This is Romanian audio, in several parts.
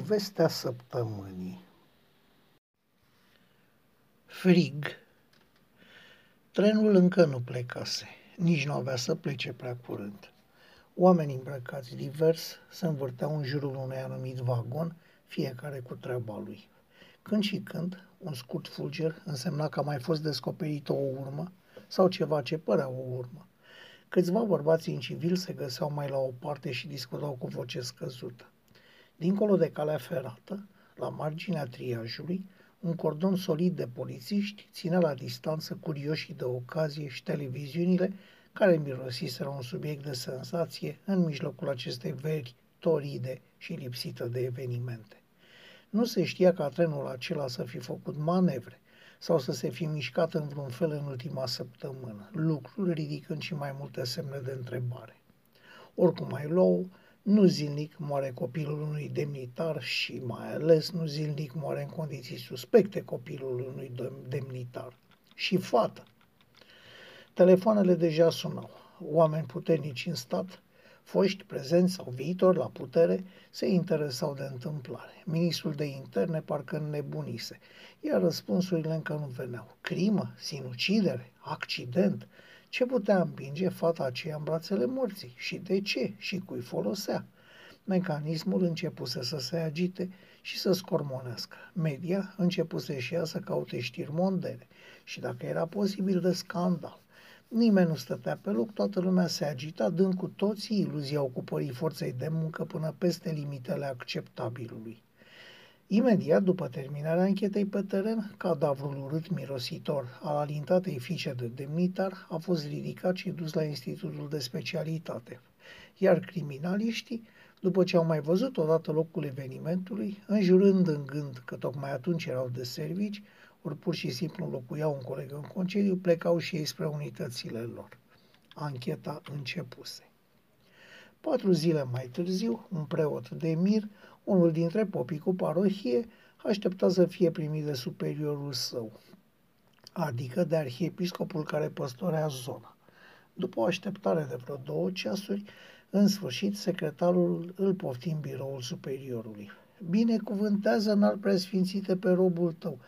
Povestea săptămânii Frig Trenul încă nu plecase, nici nu avea să plece prea curând. Oamenii îmbrăcați divers se învârteau în jurul unui anumit vagon, fiecare cu treaba lui. Când și când, un scurt fulger însemna că a mai fost descoperită o urmă sau ceva ce părea o urmă. Câțiva bărbați în civil se găseau mai la o parte și discutau cu voce scăzută. Dincolo de calea ferată, la marginea triajului, un cordon solid de polițiști ținea la distanță curioșii de ocazie și televiziunile care mirosiseră un subiect de senzație în mijlocul acestei veri toride și lipsită de evenimente. Nu se știa ca trenul acela să fi făcut manevre sau să se fi mișcat în vreun fel în ultima săptămână, lucrul ridicând și mai multe semne de întrebare. Oricum mai luau, nu zilnic moare copilul unui demnitar și mai ales nu zilnic moare în condiții suspecte copilul unui demnitar. Și fată. Telefoanele deja sunau. Oameni puternici în stat, foști, prezenți sau viitori la putere, se interesau de întâmplare. Ministrul de interne parcă nebunise, iar răspunsurile încă nu veneau. Crimă? Sinucidere? Accident? Ce putea împinge fata aceea în brațele morții? Și de ce? Și cui folosea? Mecanismul începuse să se agite și să scormonească. Media începuse și ea să caute știri mondene și dacă era posibil de scandal. Nimeni nu stătea pe loc, toată lumea se agita, dând cu toții iluzia ocupării forței de muncă până peste limitele acceptabilului. Imediat după terminarea anchetei pe teren, cadavrul urât mirositor al alintatei fișe de demnitar a fost ridicat și dus la institutul de specialitate, iar criminaliștii, după ce au mai văzut odată locul evenimentului, înjurând în gând că tocmai atunci erau de servici, ori pur și simplu locuiau un coleg în concediu, plecau și ei spre unitățile lor. Ancheta începuse. Patru zile mai târziu, un preot de mir unul dintre popii cu parohie aștepta să fie primit de superiorul său, adică de arhiepiscopul care păstorea zona. După o așteptare de vreo două ceasuri, în sfârșit, secretarul îl pofti în biroul superiorului. Binecuvântează în alt preasfințite pe robul tău.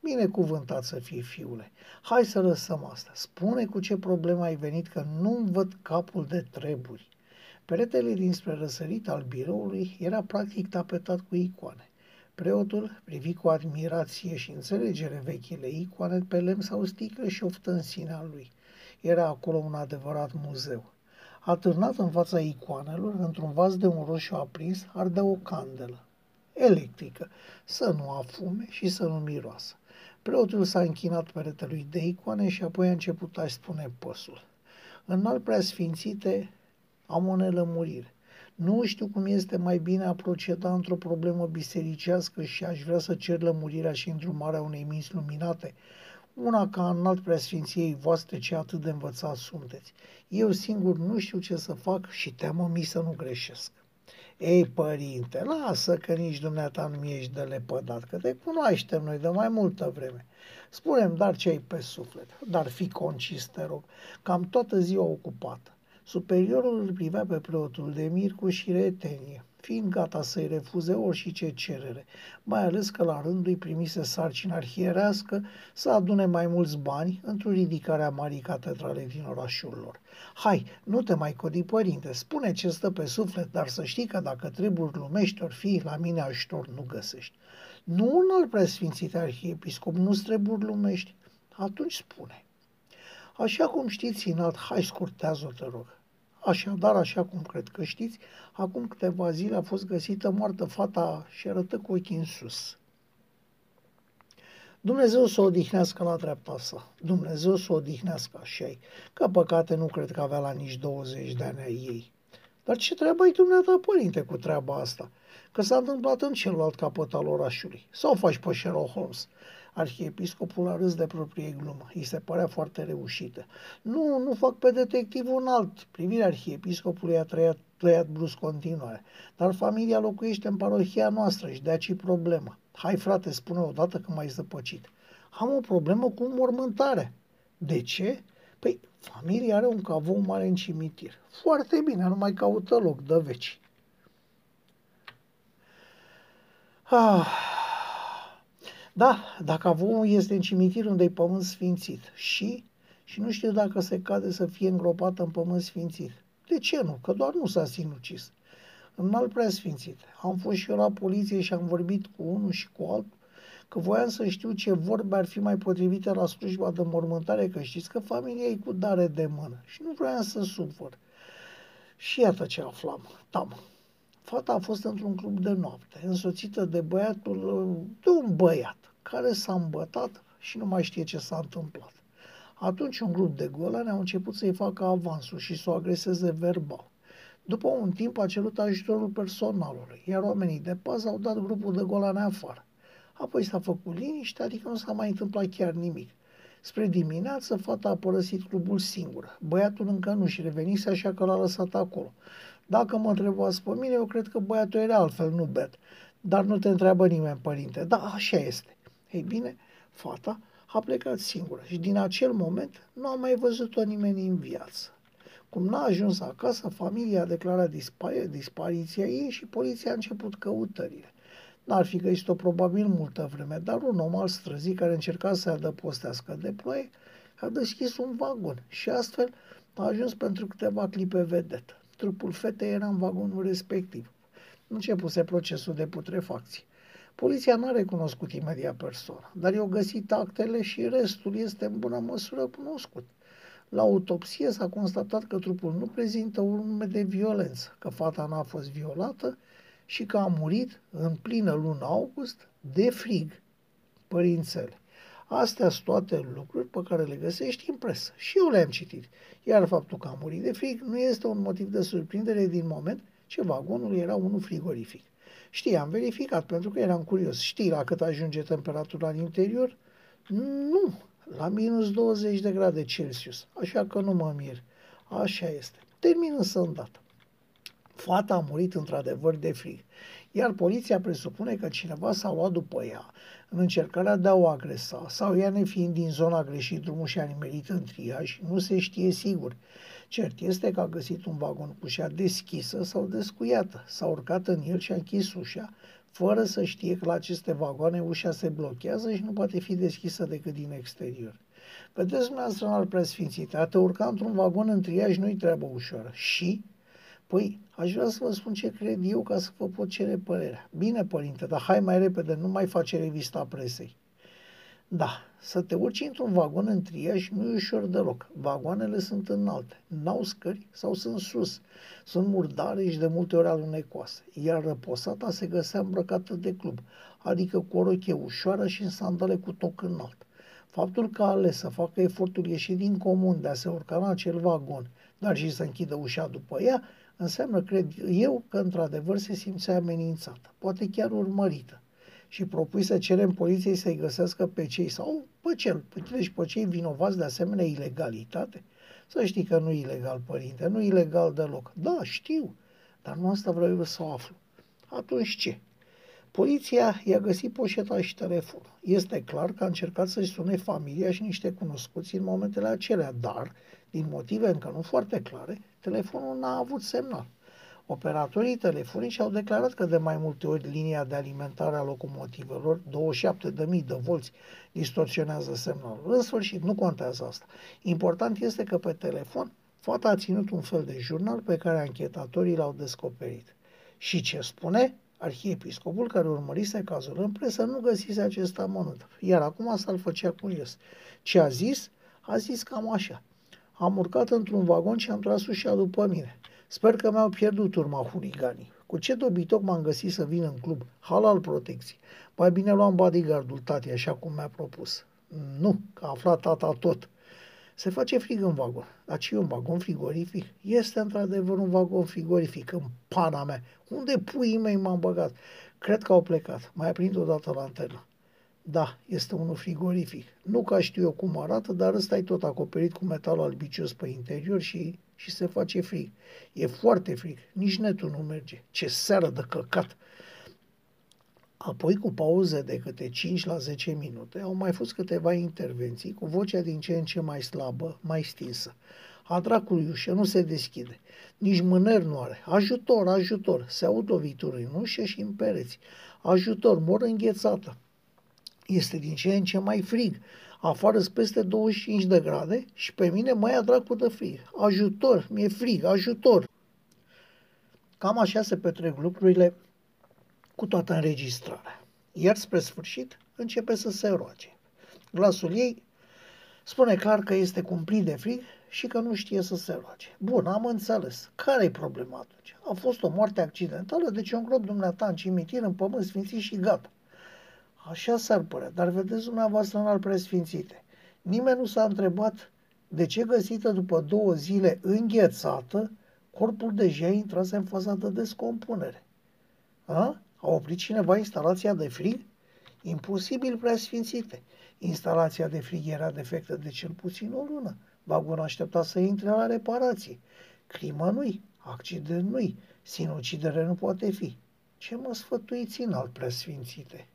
Binecuvântat să fii, fiule. Hai să lăsăm asta. Spune cu ce problemă ai venit, că nu-mi văd capul de treburi. Peretele dinspre răsărit al biroului era practic tapetat cu icoane. Preotul privi cu admirație și înțelegere vechile icoane pe lemn sau sticle și oftă în sinea lui. Era acolo un adevărat muzeu. Atârnat în fața icoanelor, într-un vas de un roșu aprins, ardea o candelă. Electrică, să nu afume și să nu miroasă. Preotul s-a închinat peretelui de icoane și apoi a început a spune păsul. În alt preasfințite, am o nelămurire. Nu știu cum este mai bine a proceda într-o problemă bisericească și aș vrea să cer lămurirea și îndrumarea unei minți luminate, una ca în alt preasfinției voastre ce atât de învățați sunteți. Eu singur nu știu ce să fac și teamă mi să nu greșesc. Ei, părinte, lasă că nici dumneata nu mi ești de lepădat, că te cunoaștem noi de mai multă vreme. Spunem, dar ce ai pe suflet, dar fi concis, te rog, cam toată ziua ocupată. Superiorul îl privea pe preotul de mir cu șiretenie, fiind gata să-i refuze orice cerere, mai ales că la rândul îi primise sarcina arhierească să adune mai mulți bani într-o ridicare a Marii Catedrale din orașul lor. Hai, nu te mai codi, părinte, spune ce stă pe suflet, dar să știi că dacă treburi lumești ori fi, la mine ajutor nu găsești. Nu un alt preasfințit arhiepiscop, nu treburi lumești. Atunci spune. Așa cum știți, înalt, hai scurtează-o, te rog. Așadar, așa cum cred că știți, acum câteva zile a fost găsită moartă fata și arătă cu ochii în sus. Dumnezeu să o odihnească la dreapta sa. Dumnezeu să o odihnească așa Că păcate nu cred că avea la nici 20 de ani ai ei. Dar ce treabă ai dumneata, părinte, cu treaba asta? Că s-a întâmplat în celălalt capăt al orașului. Sau faci pe Sherlock Holmes? Arhiepiscopul a râs de proprie glumă. Îi se părea foarte reușită. Nu, nu fac pe detectivul înalt. Privirea arhiepiscopului a trăiat, trăiat brusc continuare. Dar familia locuiește în parohia noastră și de aici problemă. Hai, frate, spune odată că m-ai zăpăcit. Am o problemă cu mormântare. De ce? Păi, familia are un cavou mare în cimitir. Foarte bine, nu mai caută loc, dă veci. Ah. Da, dacă avul este în cimitir unde e pământ sfințit și, și nu știu dacă se cade să fie îngropat în pământ sfințit. De ce nu? Că doar nu s-a sinucis. În mal prea sfințit. Am fost și eu la poliție și am vorbit cu unul și cu altul că voiam să știu ce vorbe ar fi mai potrivite la slujba de mormântare, că știți că familia e cu dare de mână și nu vreau să sufăr. Și iată ce aflam. Tam. Fata a fost într-un club de noapte, însoțită de băiatul, de un băiat, care s-a îmbătat și nu mai știe ce s-a întâmplat. Atunci un grup de golani au început să-i facă avansul și să o agreseze verbal. După un timp a cerut ajutorul personalului, iar oamenii de pază au dat grupul de golani afară. Apoi s-a făcut liniște, adică nu s-a mai întâmplat chiar nimic. Spre dimineață, fata a părăsit clubul singură. Băiatul încă nu și revenise, așa că l-a lăsat acolo. Dacă mă întrebați pe mine, eu cred că băiatul era altfel, nu bet. Dar nu te întreabă nimeni, părinte. Da, așa este. Ei bine, fata a plecat singură și din acel moment nu a mai văzut-o nimeni în viață. Cum n-a ajuns acasă, familia a declarat dispar- dispariția ei și poliția a început căutările. N-ar fi găsit-o probabil multă vreme, dar un om al străzii care încerca să adăpostească de ploaie a deschis un vagon și astfel a ajuns pentru câteva clipe vedetă. Trupul fetei era în vagonul respectiv. Începuse procesul de putrefacție. Poliția n-a recunoscut imediat persoana, dar i-au găsit actele și restul este în bună măsură cunoscut. La autopsie s-a constatat că trupul nu prezintă urme de violență, că fata n-a fost violată și că a murit în plină lună august de frig, părințele. Astea sunt toate lucruri pe care le găsești în presă. Și eu le-am citit. Iar faptul că a murit de frig nu este un motiv de surprindere din moment ce vagonul era unul frigorific. Știi, am verificat pentru că eram curios. Știi la cât ajunge temperatura în interior? Nu, la minus 20 de grade Celsius. Așa că nu mă mir. Așa este. Termin însă îndată. Fata a murit într-adevăr de frig, iar poliția presupune că cineva s-a luat după ea în încercarea de a o agresa sau ea nefiind din zona greșit drumul și a nimerit în triaj, nu se știe sigur. Cert este că a găsit un vagon cu ușa deschisă sau descuiată, s-a urcat în el și a închis ușa, fără să știe că la aceste vagoane ușa se blochează și nu poate fi deschisă decât din exterior. Vedeți dumneavoastră în al preasfințite, a te urca într-un vagon în triaj nu-i treabă ușoară. Și Păi, aș vrea să vă spun ce cred eu ca să vă pot cere părerea. Bine, părinte, dar hai mai repede, nu mai face revista presei. Da, să te urci într-un vagon în triaj nu e ușor deloc. Vagoanele sunt înalte, n-au scări sau sunt sus. Sunt murdare și de multe ori alunecoase. Iar răposata se găsea îmbrăcată de club, adică cu o rochie ușoară și în sandale cu toc înalt. Faptul că a ales să facă efortul ieșit din comun de a se urca în acel vagon, dar și să închidă ușa după ea, înseamnă, cred eu, că într-adevăr se simțea amenințată, poate chiar urmărită. Și propui să cerem poliției să-i găsească pe cei sau pe cel, deci pe cei vinovați de asemenea ilegalitate. Să știi că nu e ilegal, părinte, nu e ilegal deloc. Da, știu, dar nu asta vreau eu să o aflu. Atunci ce? Poliția i-a găsit poșeta și telefonul. Este clar că a încercat să-și sune familia și niște cunoscuți în momentele acelea, dar, din motive încă nu foarte clare, telefonul n-a avut semnal. Operatorii telefonici au declarat că de mai multe ori linia de alimentare a locomotivelor, 27.000 de volți, distorsionează semnalul. În sfârșit, nu contează asta. Important este că pe telefon fata a ținut un fel de jurnal pe care anchetatorii l-au descoperit. Și ce spune? Arhiepiscopul care urmărise cazul în presă nu găsise acest amănunt, iar acum s-al făcea curios. Ce a zis? A zis cam așa. Am urcat într-un vagon și am tras ușa după mine. Sper că mi-au pierdut urma huliganii. Cu ce dobitoc m-am găsit să vin în club? Halal protecție. Mai bine luam bodyguardul tati, așa cum mi-a propus. Nu, că a aflat tata tot. Se face frig în vagon. Dar ce e un vagon frigorific? Este într-adevăr un vagon frigorific în pana mea. Unde puii mei m-am băgat? Cred că au plecat. Mai aprind o dată lanterna. Da, este unul frigorific. Nu ca știu eu cum arată, dar ăsta e tot acoperit cu metal albicios pe interior și, și se face frig. E foarte frig. Nici netul nu merge. Ce seară de căcat! Apoi, cu pauze de câte 5 la 10 minute, au mai fost câteva intervenții cu vocea din ce în ce mai slabă, mai stinsă. A dracului ușă nu se deschide. Nici mâner nu are. Ajutor, ajutor. Se aud lovituri în ușă și în pereți. Ajutor, mor înghețată. Este din ce în ce mai frig. Afară sunt peste 25 de grade și pe mine mai ia dracu de frig. Ajutor, mi-e frig, ajutor. Cam așa se petrec lucrurile cu toată înregistrarea. Iar spre sfârșit începe să se roage. Glasul ei spune clar că este cumplit de frig și că nu știe să se roage. Bun, am înțeles. Care e problema atunci? A fost o moarte accidentală, deci un grob dumneata în cimitir, în pământ sfințit și gata. Așa s-ar părea, dar vedeți dumneavoastră în al preasfințite. Nimeni nu s-a întrebat de ce găsită după două zile înghețată, corpul deja intrase în faza de descompunere. A? A oprit cineva instalația de frig? Imposibil preasfințite. Instalația de frig era defectă de cel puțin o lună. Vagonul aștepta să intre la reparație. Crimă nu-i, accident nu-i, sinucidere nu poate fi. Ce mă sfătuiți în alt preasfințite?